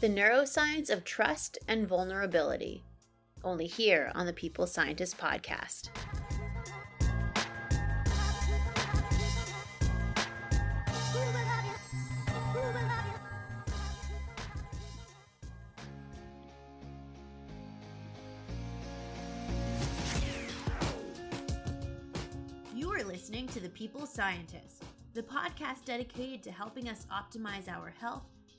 The Neuroscience of Trust and Vulnerability, only here on the People Scientist Podcast. You are listening to The People Scientist, the podcast dedicated to helping us optimize our health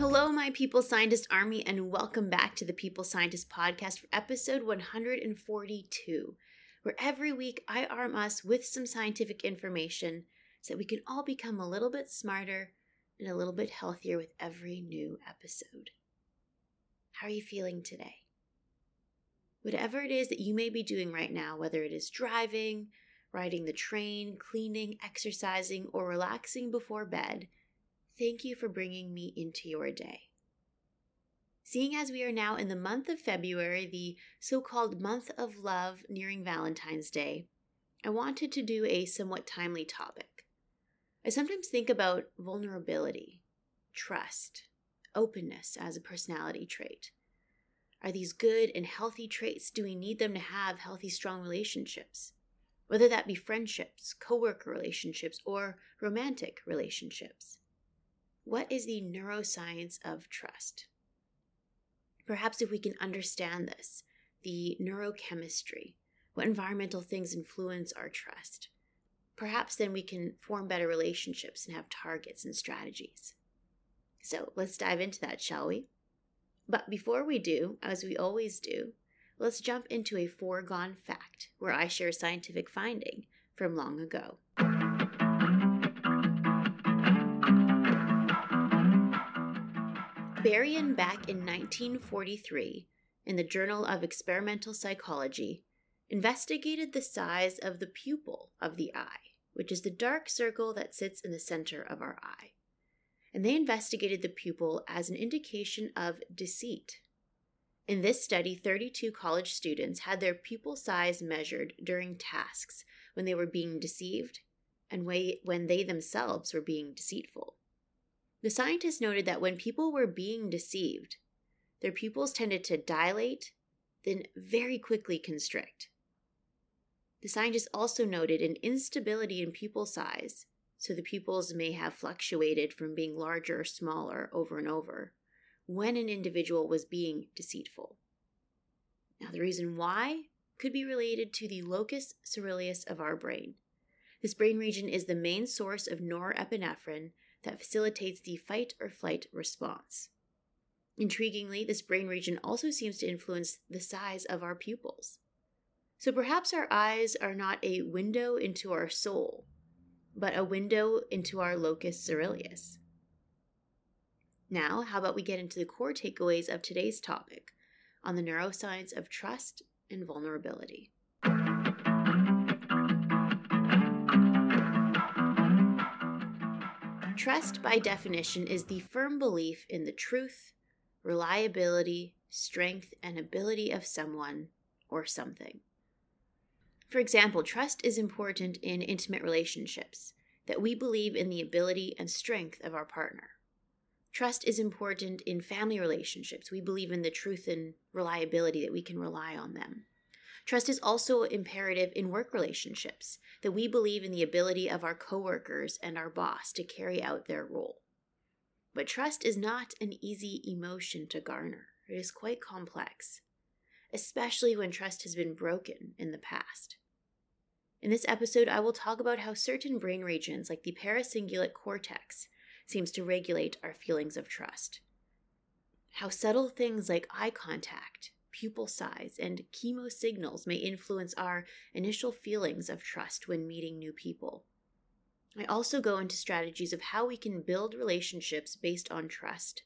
Hello, my People Scientist Army, and welcome back to the People Scientist Podcast for episode 142, where every week I arm us with some scientific information so that we can all become a little bit smarter and a little bit healthier with every new episode. How are you feeling today? Whatever it is that you may be doing right now, whether it is driving, riding the train, cleaning, exercising, or relaxing before bed, Thank you for bringing me into your day. Seeing as we are now in the month of February, the so called month of love nearing Valentine's Day, I wanted to do a somewhat timely topic. I sometimes think about vulnerability, trust, openness as a personality trait. Are these good and healthy traits? Do we need them to have healthy, strong relationships? Whether that be friendships, coworker relationships, or romantic relationships. What is the neuroscience of trust? Perhaps if we can understand this, the neurochemistry, what environmental things influence our trust, perhaps then we can form better relationships and have targets and strategies. So let's dive into that, shall we? But before we do, as we always do, let's jump into a foregone fact where I share a scientific finding from long ago. Berrien back in 1943 in the Journal of Experimental Psychology investigated the size of the pupil of the eye, which is the dark circle that sits in the center of our eye. And they investigated the pupil as an indication of deceit. In this study, 32 college students had their pupil size measured during tasks when they were being deceived and when they themselves were being deceitful. The scientists noted that when people were being deceived, their pupils tended to dilate, then very quickly constrict. The scientists also noted an instability in pupil size, so the pupils may have fluctuated from being larger or smaller over and over when an individual was being deceitful. Now, the reason why could be related to the locus ceruleus of our brain. This brain region is the main source of norepinephrine that facilitates the fight or flight response. Intriguingly, this brain region also seems to influence the size of our pupils. So perhaps our eyes are not a window into our soul, but a window into our locus coeruleus. Now, how about we get into the core takeaways of today's topic on the neuroscience of trust and vulnerability? Trust, by definition, is the firm belief in the truth, reliability, strength, and ability of someone or something. For example, trust is important in intimate relationships, that we believe in the ability and strength of our partner. Trust is important in family relationships. We believe in the truth and reliability that we can rely on them. Trust is also imperative in work relationships, that we believe in the ability of our coworkers and our boss to carry out their role. But trust is not an easy emotion to garner. It is quite complex, especially when trust has been broken in the past. In this episode, I will talk about how certain brain regions, like the paracingulate cortex, seems to regulate our feelings of trust. How subtle things like eye contact, pupil size, and chemo signals may influence our initial feelings of trust when meeting new people. I also go into strategies of how we can build relationships based on trust,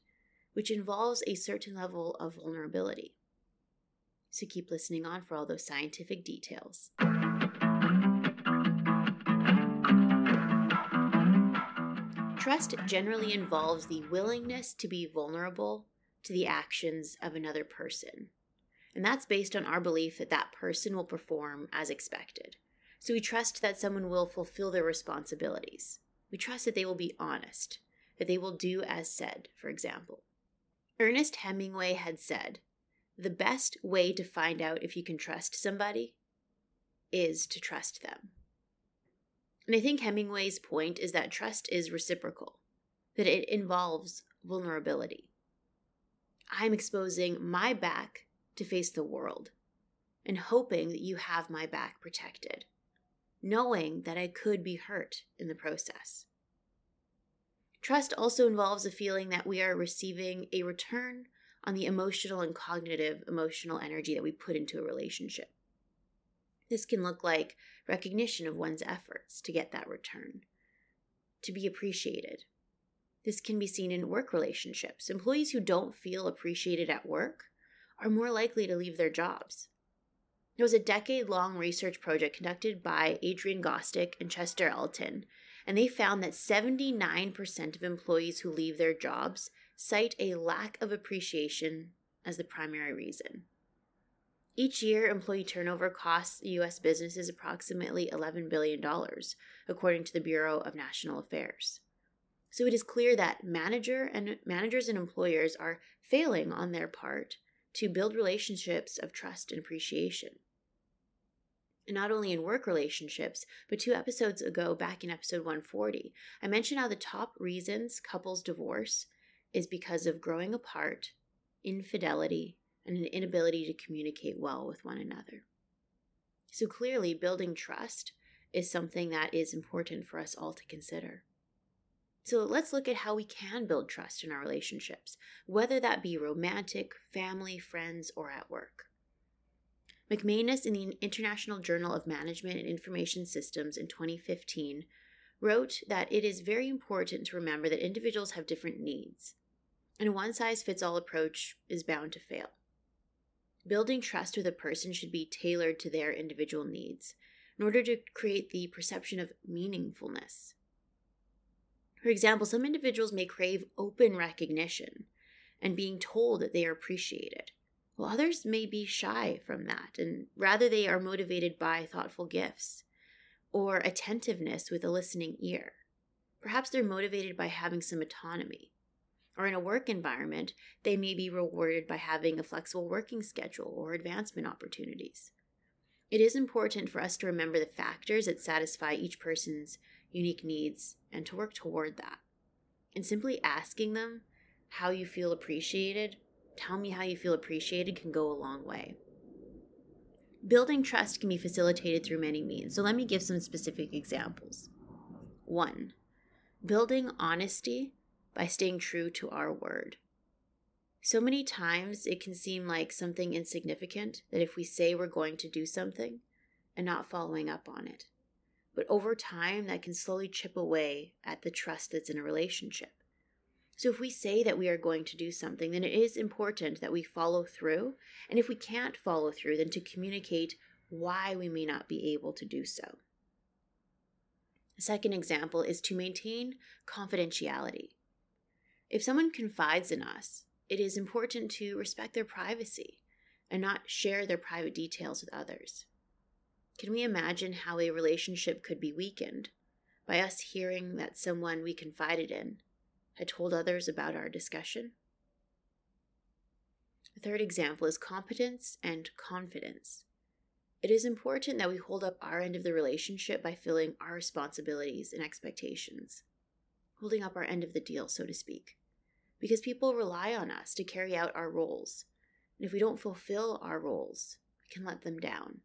which involves a certain level of vulnerability. So keep listening on for all those scientific details. Trust generally involves the willingness to be vulnerable to the actions of another person. And that's based on our belief that that person will perform as expected. So we trust that someone will fulfill their responsibilities. We trust that they will be honest, that they will do as said, for example. Ernest Hemingway had said, The best way to find out if you can trust somebody is to trust them. And I think Hemingway's point is that trust is reciprocal, that it involves vulnerability. I'm exposing my back to face the world and hoping that you have my back protected, knowing that I could be hurt in the process. Trust also involves a feeling that we are receiving a return on the emotional and cognitive emotional energy that we put into a relationship. This can look like recognition of one's efforts to get that return, to be appreciated. This can be seen in work relationships. Employees who don't feel appreciated at work are more likely to leave their jobs. It was a decade long research project conducted by Adrian Gostick and Chester Elton and they found that 79% of employees who leave their jobs cite a lack of appreciation as the primary reason. Each year, employee turnover costs U.S. businesses approximately $11 billion, according to the Bureau of National Affairs. So it is clear that manager and managers and employers are failing on their part to build relationships of trust and appreciation and not only in work relationships, but two episodes ago, back in episode 140, I mentioned how the top reasons couples divorce is because of growing apart, infidelity, and an inability to communicate well with one another. So clearly, building trust is something that is important for us all to consider. So let's look at how we can build trust in our relationships, whether that be romantic, family, friends, or at work. McManus in the International Journal of Management and Information Systems in 2015 wrote that it is very important to remember that individuals have different needs, and a one size fits all approach is bound to fail. Building trust with a person should be tailored to their individual needs in order to create the perception of meaningfulness. For example, some individuals may crave open recognition and being told that they are appreciated while others may be shy from that, and rather they are motivated by thoughtful gifts or attentiveness with a listening ear. Perhaps they're motivated by having some autonomy. Or in a work environment, they may be rewarded by having a flexible working schedule or advancement opportunities. It is important for us to remember the factors that satisfy each person's unique needs and to work toward that. And simply asking them how you feel appreciated tell me how you feel appreciated can go a long way. Building trust can be facilitated through many means, so let me give some specific examples. One, building honesty by staying true to our word. So many times it can seem like something insignificant that if we say we're going to do something and not following up on it. But over time, that can slowly chip away at the trust that's in a relationship. So, if we say that we are going to do something, then it is important that we follow through. And if we can't follow through, then to communicate why we may not be able to do so. A second example is to maintain confidentiality. If someone confides in us, it is important to respect their privacy and not share their private details with others. Can we imagine how a relationship could be weakened by us hearing that someone we confided in had told others about our discussion. A third example is competence and confidence. It is important that we hold up our end of the relationship by filling our responsibilities and expectations, holding up our end of the deal, so to speak, because people rely on us to carry out our roles. And if we don't fulfill our roles, we can let them down.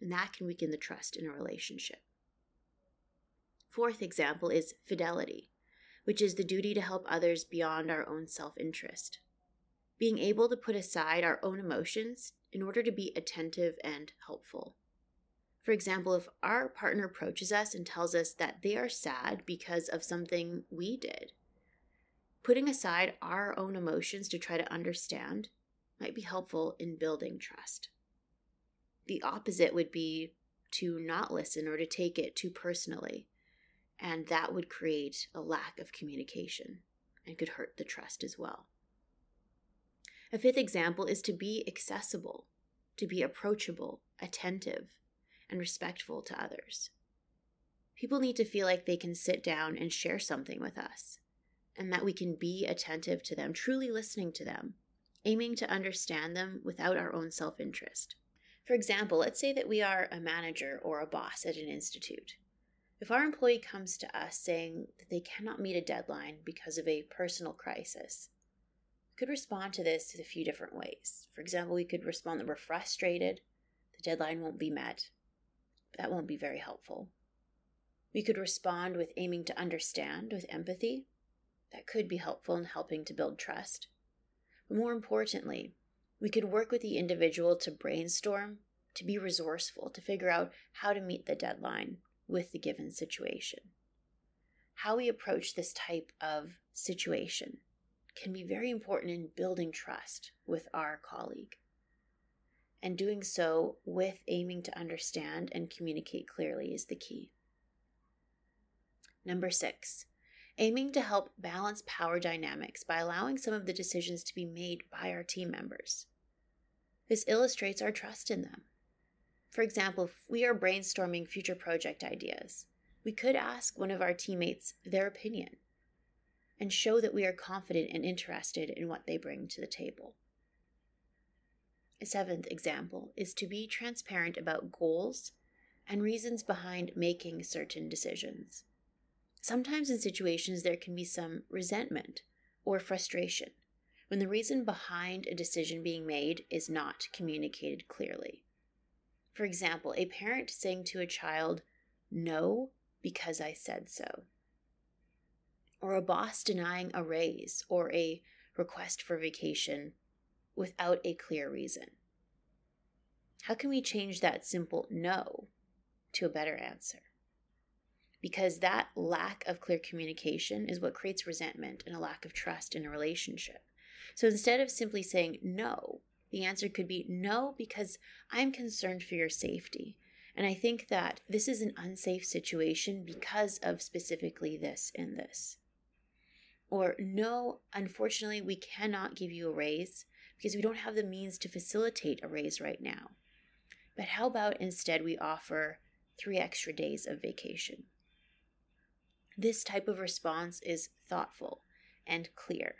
And that can weaken the trust in a relationship. Fourth example is fidelity which is the duty to help others beyond our own self interest. Being able to put aside our own emotions in order to be attentive and helpful. For example, if our partner approaches us and tells us that they are sad because of something we did, putting aside our own emotions to try to understand might be helpful in building trust. The opposite would be to not listen or to take it too personally, and that would create a lack of communication and could hurt the trust as well. A fifth example is to be accessible, to be approachable, attentive, and respectful to others. People need to feel like they can sit down and share something with us, and that we can be attentive to them, truly listening to them, aiming to understand them without our own self interest. For example, let's say that we are a manager or a boss at an institute. If our employee comes to us saying that they cannot meet a deadline because of a personal crisis, we could respond to this in a few different ways. For example, we could respond that we're frustrated, the deadline won't be met. But that won't be very helpful. We could respond with aiming to understand with empathy. That could be helpful in helping to build trust. But more importantly, we could work with the individual to brainstorm, to be resourceful, to figure out how to meet the deadline with the given situation. How we approach this type of situation can be very important in building trust with our colleague. And doing so with aiming to understand and communicate clearly is the key. Number six, aiming to help balance power dynamics by allowing some of the decisions to be made by our team members. This illustrates our trust in them. For example, if we are brainstorming future project ideas, we could ask one of our teammates their opinion and show that we are confident and interested in what they bring to the table. A seventh example is to be transparent about goals and reasons behind making certain decisions. Sometimes in situations there can be some resentment or frustration when the reason behind a decision being made is not communicated clearly. For example, a parent saying to a child, No, because I said so. Or a boss denying a raise or a request for vacation without a clear reason. How can we change that simple no to a better answer? Because that lack of clear communication is what creates resentment and a lack of trust in a relationship. So instead of simply saying no, the answer could be no, because I'm concerned for your safety. And I think that this is an unsafe situation because of specifically this and this. Or no, unfortunately, we cannot give you a raise because we don't have the means to facilitate a raise right now. But how about instead we offer three extra days of vacation? This type of response is thoughtful and clear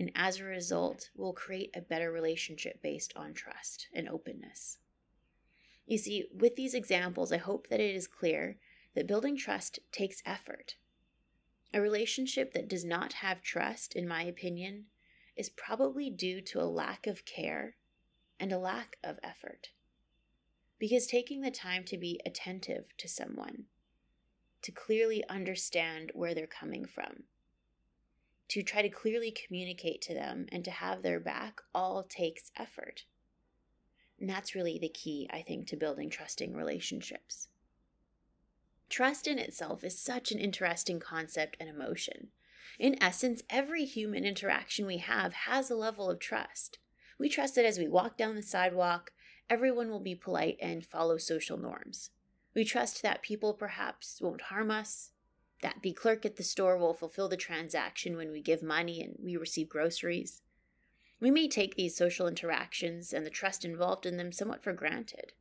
and as a result, will create a better relationship based on trust and openness. You see, with these examples, I hope that it is clear that building trust takes effort. A relationship that does not have trust, in my opinion, is probably due to a lack of care and a lack of effort. Because taking the time to be attentive to someone, to clearly understand where they're coming from, to try to clearly communicate to them and to have their back all takes effort. And that's really the key, I think, to building trusting relationships. Trust in itself is such an interesting concept and emotion. In essence, every human interaction we have has a level of trust. We trust that as we walk down the sidewalk, everyone will be polite and follow social norms. We trust that people perhaps won't harm us, that the clerk at the store will fulfill the transaction when we give money and we receive groceries. We may take these social interactions and the trust involved in them somewhat for granted.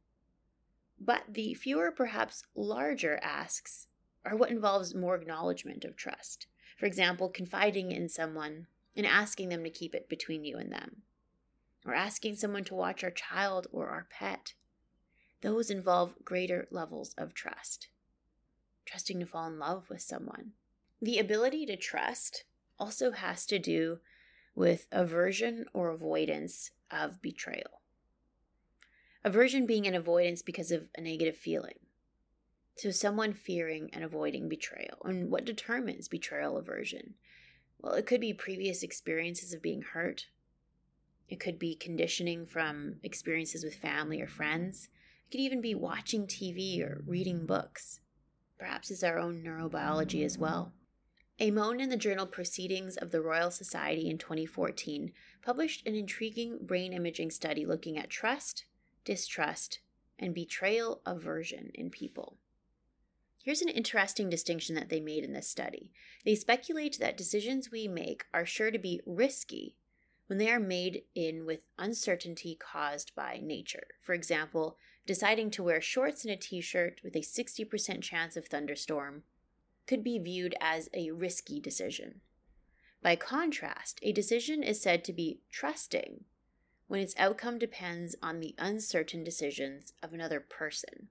But the fewer, perhaps larger asks are what involves more acknowledgement of trust. For example, confiding in someone and asking them to keep it between you and them, or asking someone to watch our child or our pet. Those involve greater levels of trust trusting to fall in love with someone. The ability to trust also has to do with aversion or avoidance of betrayal. Aversion being an avoidance because of a negative feeling. So, someone fearing and avoiding betrayal. And what determines betrayal aversion? Well, it could be previous experiences of being hurt. It could be conditioning from experiences with family or friends. It could even be watching TV or reading books. Perhaps it's our own neurobiology as well. Amon in the journal Proceedings of the Royal Society in 2014 published an intriguing brain imaging study looking at trust, distrust, and betrayal aversion in people. Here's an interesting distinction that they made in this study. They speculate that decisions we make are sure to be risky when they are made in with uncertainty caused by nature. For example, deciding to wear shorts and a t shirt with a 60% chance of thunderstorm could be viewed as a risky decision. By contrast, a decision is said to be trusting when its outcome depends on the uncertain decisions of another person.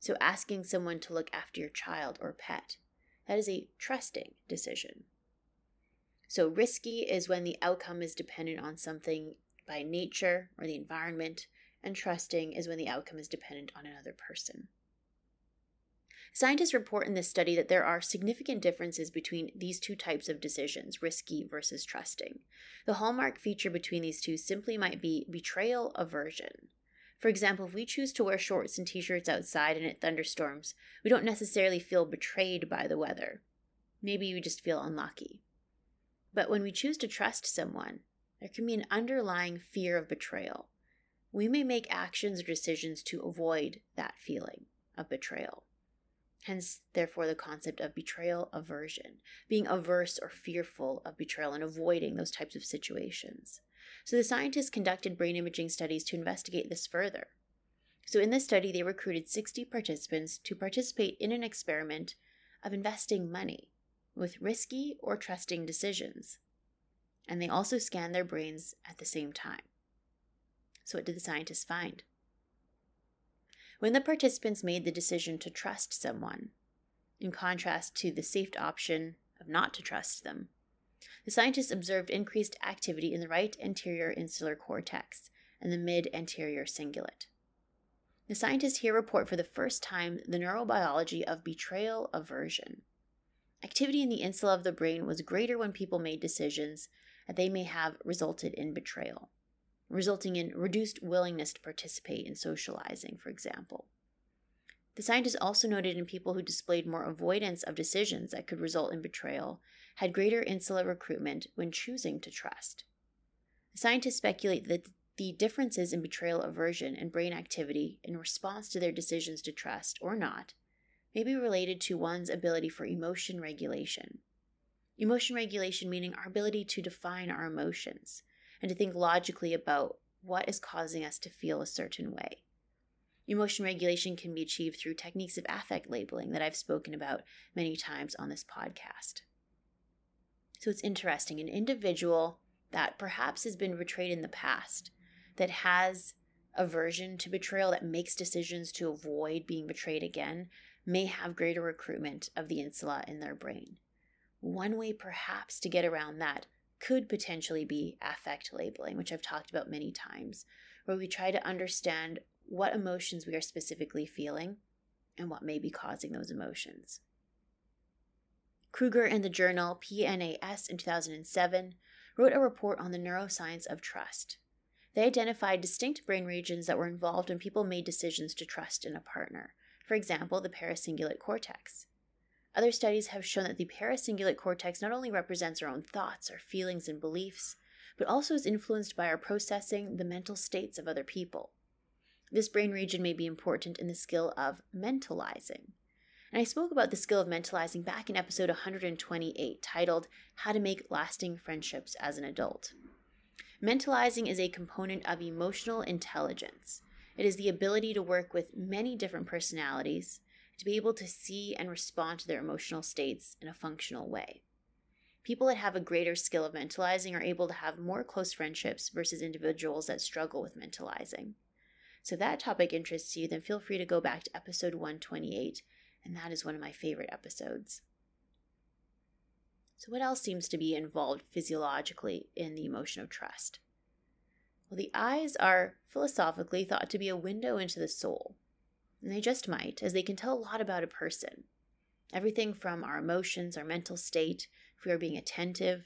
So, asking someone to look after your child or pet, that is a trusting decision. So, risky is when the outcome is dependent on something by nature or the environment, and trusting is when the outcome is dependent on another person. Scientists report in this study that there are significant differences between these two types of decisions, risky versus trusting. The hallmark feature between these two simply might be betrayal aversion. For example, if we choose to wear shorts and t shirts outside and it thunderstorms, we don't necessarily feel betrayed by the weather. Maybe we just feel unlucky. But when we choose to trust someone, there can be an underlying fear of betrayal. We may make actions or decisions to avoid that feeling of betrayal. Hence, therefore, the concept of betrayal aversion, being averse or fearful of betrayal and avoiding those types of situations. So, the scientists conducted brain imaging studies to investigate this further. So, in this study, they recruited 60 participants to participate in an experiment of investing money with risky or trusting decisions. And they also scanned their brains at the same time. So, what did the scientists find? When the participants made the decision to trust someone, in contrast to the safe option of not to trust them, the scientists observed increased activity in the right anterior insular cortex and the mid anterior cingulate. The scientists here report for the first time the neurobiology of betrayal aversion. Activity in the insula of the brain was greater when people made decisions that they may have resulted in betrayal, resulting in reduced willingness to participate in socializing, for example. The scientists also noted in people who displayed more avoidance of decisions that could result in betrayal had greater insula recruitment when choosing to trust. The scientists speculate that the differences in betrayal aversion and brain activity in response to their decisions to trust or not may be related to one's ability for emotion regulation. Emotion regulation meaning our ability to define our emotions and to think logically about what is causing us to feel a certain way. Emotion regulation can be achieved through techniques of affect labeling that I've spoken about many times on this podcast. So it's interesting, an individual that perhaps has been betrayed in the past, that has aversion to betrayal, that makes decisions to avoid being betrayed again, may have greater recruitment of the insula in their brain. One way, perhaps, to get around that could potentially be affect labeling, which I've talked about many times, where we try to understand what emotions we are specifically feeling and what may be causing those emotions. Krueger in the journal PNAS in 2007 wrote a report on the neuroscience of trust. They identified distinct brain regions that were involved when people made decisions to trust in a partner, for example, the paracingulate cortex. Other studies have shown that the paracingulate cortex not only represents our own thoughts, our feelings, and beliefs, but also is influenced by our processing the mental states of other people. This brain region may be important in the skill of mentalizing. And I spoke about the skill of mentalizing back in episode 128, titled How to Make Lasting Friendships as an Adult. Mentalizing is a component of emotional intelligence. It is the ability to work with many different personalities, to be able to see and respond to their emotional states in a functional way. People that have a greater skill of mentalizing are able to have more close friendships versus individuals that struggle with mentalizing. So, if that topic interests you, then feel free to go back to episode 128, and that is one of my favorite episodes. So, what else seems to be involved physiologically in the emotion of trust? Well, the eyes are philosophically thought to be a window into the soul. And they just might, as they can tell a lot about a person. Everything from our emotions, our mental state, if we are being attentive,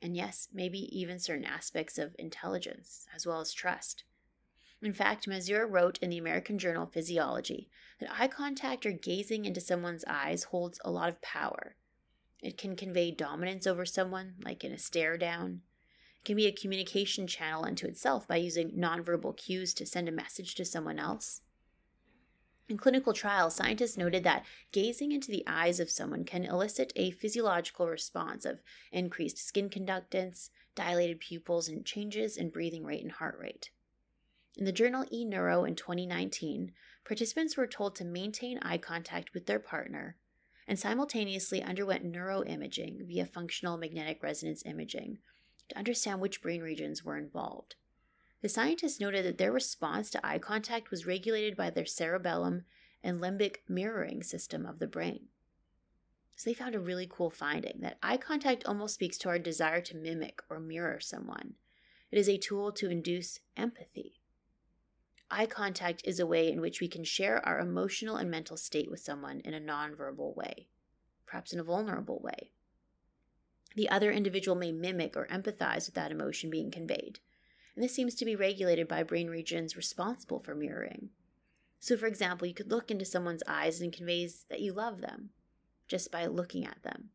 and yes, maybe even certain aspects of intelligence, as well as trust. In fact, Mazur wrote in the American Journal of Physiology that eye contact or gazing into someone's eyes holds a lot of power. It can convey dominance over someone, like in a stare down. It can be a communication channel unto itself by using nonverbal cues to send a message to someone else. In clinical trials, scientists noted that gazing into the eyes of someone can elicit a physiological response of increased skin conductance, dilated pupils, and changes in breathing rate and heart rate. In the journal eNeuro in 2019, participants were told to maintain eye contact with their partner and simultaneously underwent neuroimaging via functional magnetic resonance imaging to understand which brain regions were involved. The scientists noted that their response to eye contact was regulated by their cerebellum and limbic mirroring system of the brain. So they found a really cool finding that eye contact almost speaks to our desire to mimic or mirror someone. It is a tool to induce empathy. Eye contact is a way in which we can share our emotional and mental state with someone in a nonverbal way, perhaps in a vulnerable way. The other individual may mimic or empathize with that emotion being conveyed, and this seems to be regulated by brain regions responsible for mirroring. So, for example, you could look into someone's eyes and conveys that you love them just by looking at them.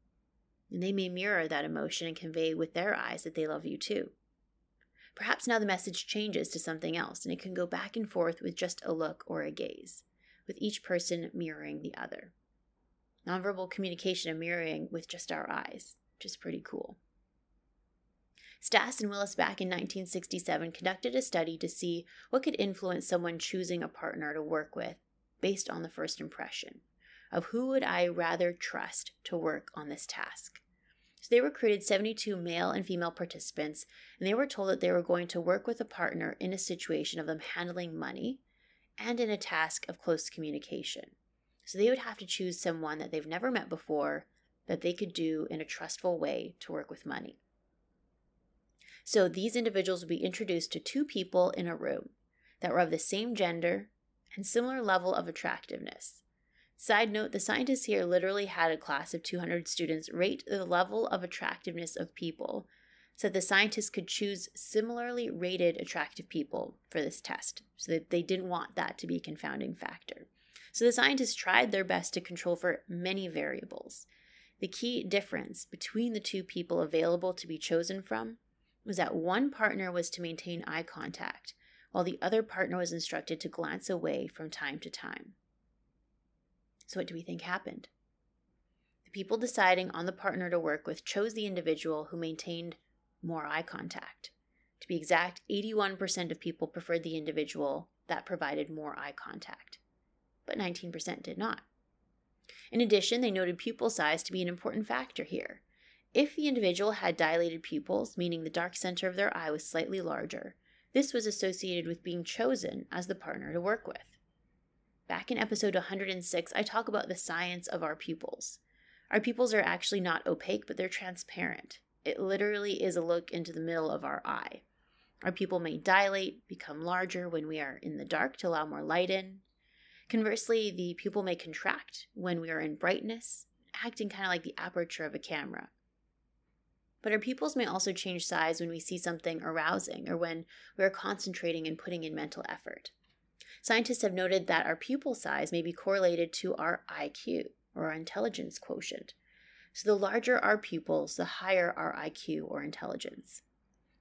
And they may mirror that emotion and convey with their eyes that they love you too. Perhaps now the message changes to something else and it can go back and forth with just a look or a gaze, with each person mirroring the other. Nonverbal communication and mirroring with just our eyes, which is pretty cool. Stass and Willis back in 1967 conducted a study to see what could influence someone choosing a partner to work with based on the first impression of who would I rather trust to work on this task. So they recruited 72 male and female participants, and they were told that they were going to work with a partner in a situation of them handling money and in a task of close communication. So they would have to choose someone that they've never met before that they could do in a trustful way to work with money. So these individuals would be introduced to two people in a room that were of the same gender and similar level of attractiveness. Side note the scientists here literally had a class of 200 students rate the level of attractiveness of people so that the scientists could choose similarly rated attractive people for this test. So that they didn't want that to be a confounding factor. So the scientists tried their best to control for many variables. The key difference between the two people available to be chosen from was that one partner was to maintain eye contact, while the other partner was instructed to glance away from time to time. So, what do we think happened? The people deciding on the partner to work with chose the individual who maintained more eye contact. To be exact, 81% of people preferred the individual that provided more eye contact, but 19% did not. In addition, they noted pupil size to be an important factor here. If the individual had dilated pupils, meaning the dark center of their eye was slightly larger, this was associated with being chosen as the partner to work with. Back in episode 106, I talk about the science of our pupils. Our pupils are actually not opaque, but they're transparent. It literally is a look into the middle of our eye. Our pupil may dilate, become larger when we are in the dark to allow more light in. Conversely, the pupil may contract when we are in brightness, acting kind of like the aperture of a camera. But our pupils may also change size when we see something arousing or when we are concentrating and putting in mental effort. Scientists have noted that our pupil size may be correlated to our IQ, or our intelligence quotient. So the larger our pupils, the higher our IQ or intelligence.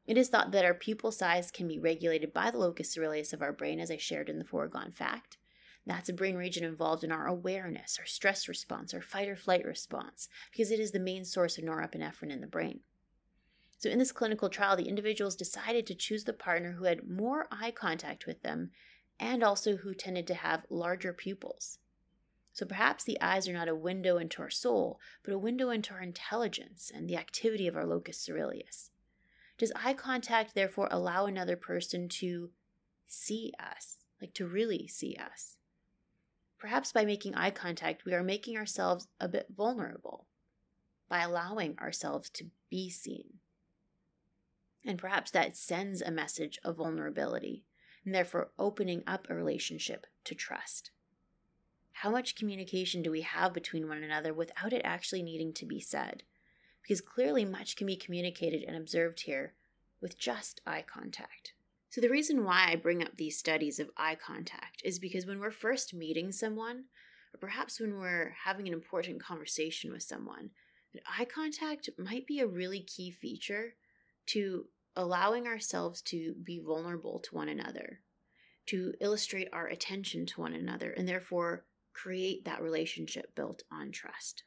It is thought that our pupil size can be regulated by the locus coeruleus of our brain, as I shared in the foregone fact. That's a brain region involved in our awareness, our stress response, our fight or flight response, because it is the main source of norepinephrine in the brain. So, in this clinical trial, the individuals decided to choose the partner who had more eye contact with them and also who tended to have larger pupils. So perhaps the eyes are not a window into our soul, but a window into our intelligence and the activity of our locus coeruleus. Does eye contact therefore allow another person to see us, like to really see us? Perhaps by making eye contact, we are making ourselves a bit vulnerable by allowing ourselves to be seen. And perhaps that sends a message of vulnerability and therefore opening up a relationship to trust. How much communication do we have between one another without it actually needing to be said? Because clearly much can be communicated and observed here with just eye contact. So, the reason why I bring up these studies of eye contact is because when we're first meeting someone, or perhaps when we're having an important conversation with someone, eye contact might be a really key feature to allowing ourselves to be vulnerable to one another, to illustrate our attention to one another, and therefore create that relationship built on trust.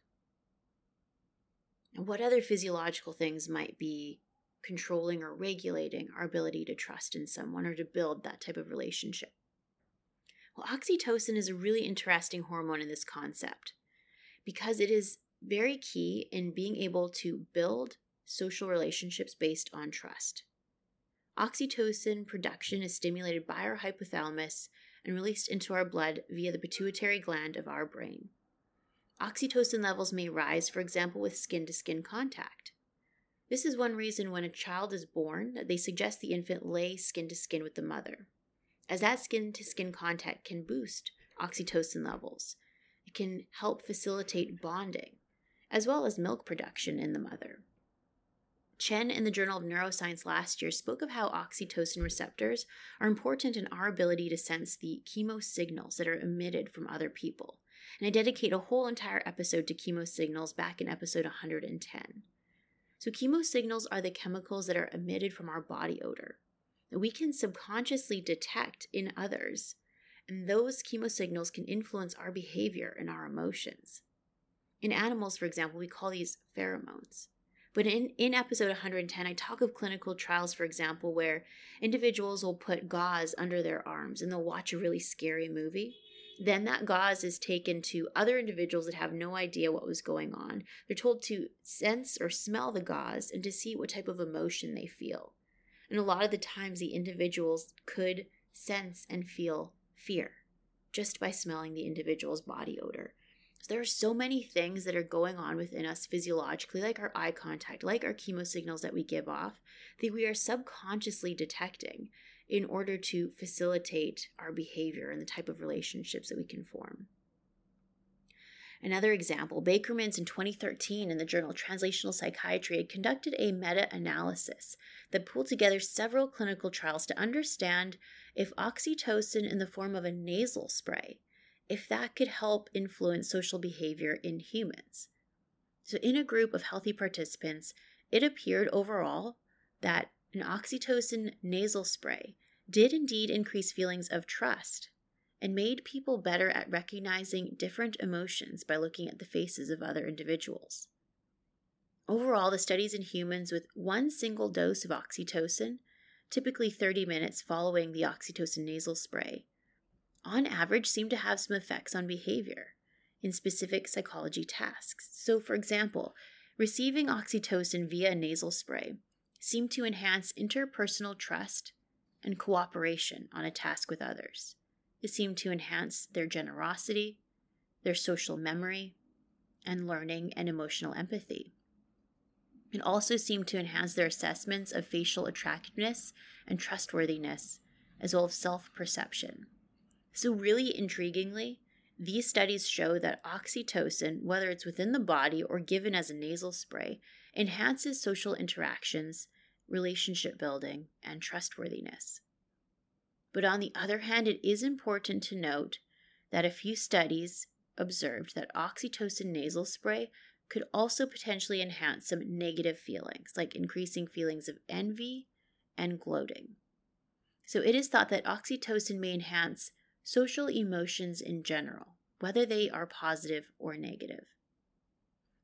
And what other physiological things might be controlling or regulating our ability to trust in someone or to build that type of relationship? Well, oxytocin is a really interesting hormone in this concept because it is very key in being able to build social relationships based on trust. Oxytocin production is stimulated by our hypothalamus and released into our blood via the pituitary gland of our brain. Oxytocin levels may rise, for example, with skin to skin contact. This is one reason when a child is born that they suggest the infant lay skin to skin with the mother, as that skin to skin contact can boost oxytocin levels. It can help facilitate bonding, as well as milk production in the mother. Chen in the Journal of Neuroscience last year spoke of how oxytocin receptors are important in our ability to sense the chemo signals that are emitted from other people and I dedicate a whole entire episode to chemo signals back in episode 110. So, chemo signals are the chemicals that are emitted from our body odor that we can subconsciously detect in others, and those chemo signals can influence our behavior and our emotions. In animals, for example, we call these pheromones. But in, in episode 110, I talk of clinical trials, for example, where individuals will put gauze under their arms and they'll watch a really scary movie. Then that gauze is taken to other individuals that have no idea what was going on. They're told to sense or smell the gauze and to see what type of emotion they feel. And a lot of the times, the individuals could sense and feel fear just by smelling the individual's body odor. There are so many things that are going on within us physiologically, like our eye contact, like our chemo signals that we give off, that we are subconsciously detecting in order to facilitate our behavior and the type of relationships that we can form. Another example, Bakermans in 2013 in the journal Translational Psychiatry had conducted a meta analysis that pulled together several clinical trials to understand if oxytocin in the form of a nasal spray, if that could help influence social behavior in humans. So, in a group of healthy participants, it appeared overall that an oxytocin nasal spray did indeed increase feelings of trust and made people better at recognizing different emotions by looking at the faces of other individuals. Overall, the studies in humans with one single dose of oxytocin, typically 30 minutes following the oxytocin nasal spray, on average seem to have some effects on behavior in specific psychology tasks. So, for example, receiving oxytocin via a nasal spray seemed to enhance interpersonal trust and cooperation on a task with others. It seemed to enhance their generosity, their social memory, and learning and emotional empathy. It also seemed to enhance their assessments of facial attractiveness and trustworthiness, as well as self perception. So, really intriguingly, these studies show that oxytocin, whether it's within the body or given as a nasal spray, enhances social interactions, relationship building, and trustworthiness. But on the other hand, it is important to note that a few studies observed that oxytocin nasal spray could also potentially enhance some negative feelings, like increasing feelings of envy and gloating. So it is thought that oxytocin may enhance social emotions in general, whether they are positive or negative.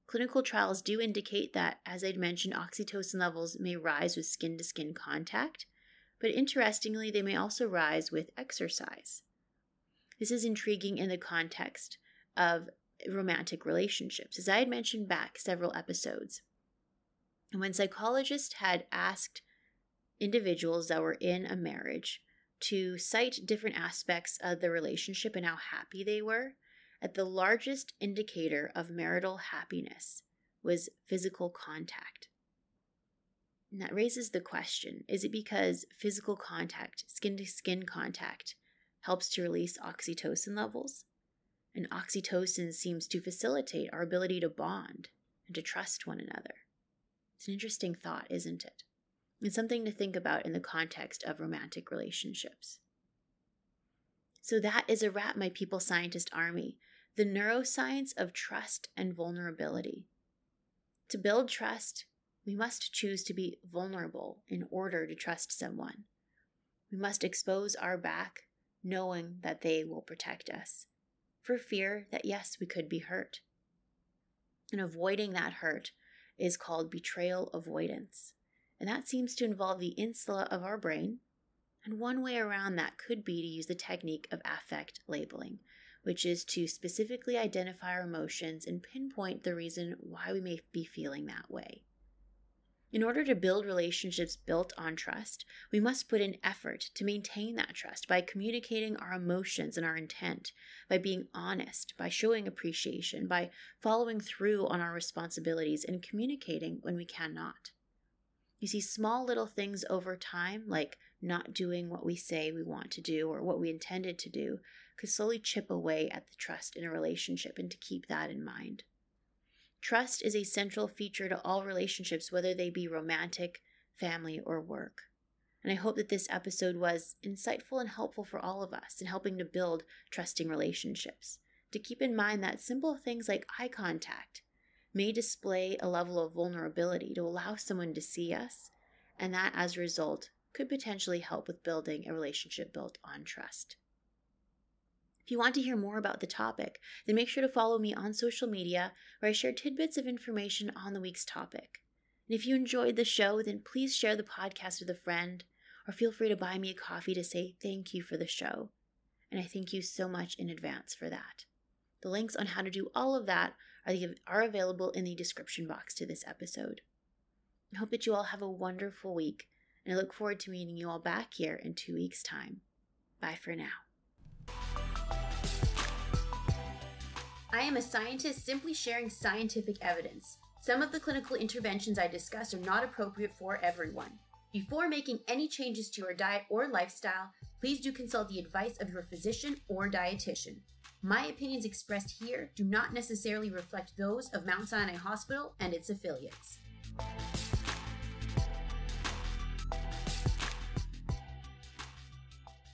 Clinical trials do indicate that, as I'd mentioned, oxytocin levels may rise with skin to skin contact, but interestingly, they may also rise with exercise. This is intriguing in the context of romantic relationships, as I had mentioned back several episodes. When psychologists had asked individuals that were in a marriage to cite different aspects of the relationship and how happy they were, at the largest indicator of marital happiness was physical contact. And that raises the question is it because physical contact, skin to skin contact, helps to release oxytocin levels? And oxytocin seems to facilitate our ability to bond and to trust one another. It's an interesting thought, isn't it? And something to think about in the context of romantic relationships. So, that is a wrap, my people scientist army the neuroscience of trust and vulnerability. To build trust, we must choose to be vulnerable in order to trust someone. We must expose our back, knowing that they will protect us, for fear that, yes, we could be hurt. And avoiding that hurt is called betrayal avoidance. And that seems to involve the insula of our brain. And one way around that could be to use the technique of affect labeling, which is to specifically identify our emotions and pinpoint the reason why we may be feeling that way. In order to build relationships built on trust, we must put in effort to maintain that trust by communicating our emotions and our intent, by being honest, by showing appreciation, by following through on our responsibilities, and communicating when we cannot. You see, small little things over time, like not doing what we say we want to do or what we intended to do, could slowly chip away at the trust in a relationship, and to keep that in mind. Trust is a central feature to all relationships, whether they be romantic, family, or work. And I hope that this episode was insightful and helpful for all of us in helping to build trusting relationships. To keep in mind that simple things like eye contact may display a level of vulnerability to allow someone to see us, and that as a result could potentially help with building a relationship built on trust. If you want to hear more about the topic, then make sure to follow me on social media where I share tidbits of information on the week's topic. And if you enjoyed the show, then please share the podcast with a friend or feel free to buy me a coffee to say thank you for the show. And I thank you so much in advance for that. The links on how to do all of that are available in the description box to this episode. I hope that you all have a wonderful week, and I look forward to meeting you all back here in two weeks' time. Bye for now. I am a scientist simply sharing scientific evidence. Some of the clinical interventions I discuss are not appropriate for everyone. Before making any changes to your diet or lifestyle, please do consult the advice of your physician or dietitian. My opinions expressed here do not necessarily reflect those of Mount Sinai Hospital and its affiliates.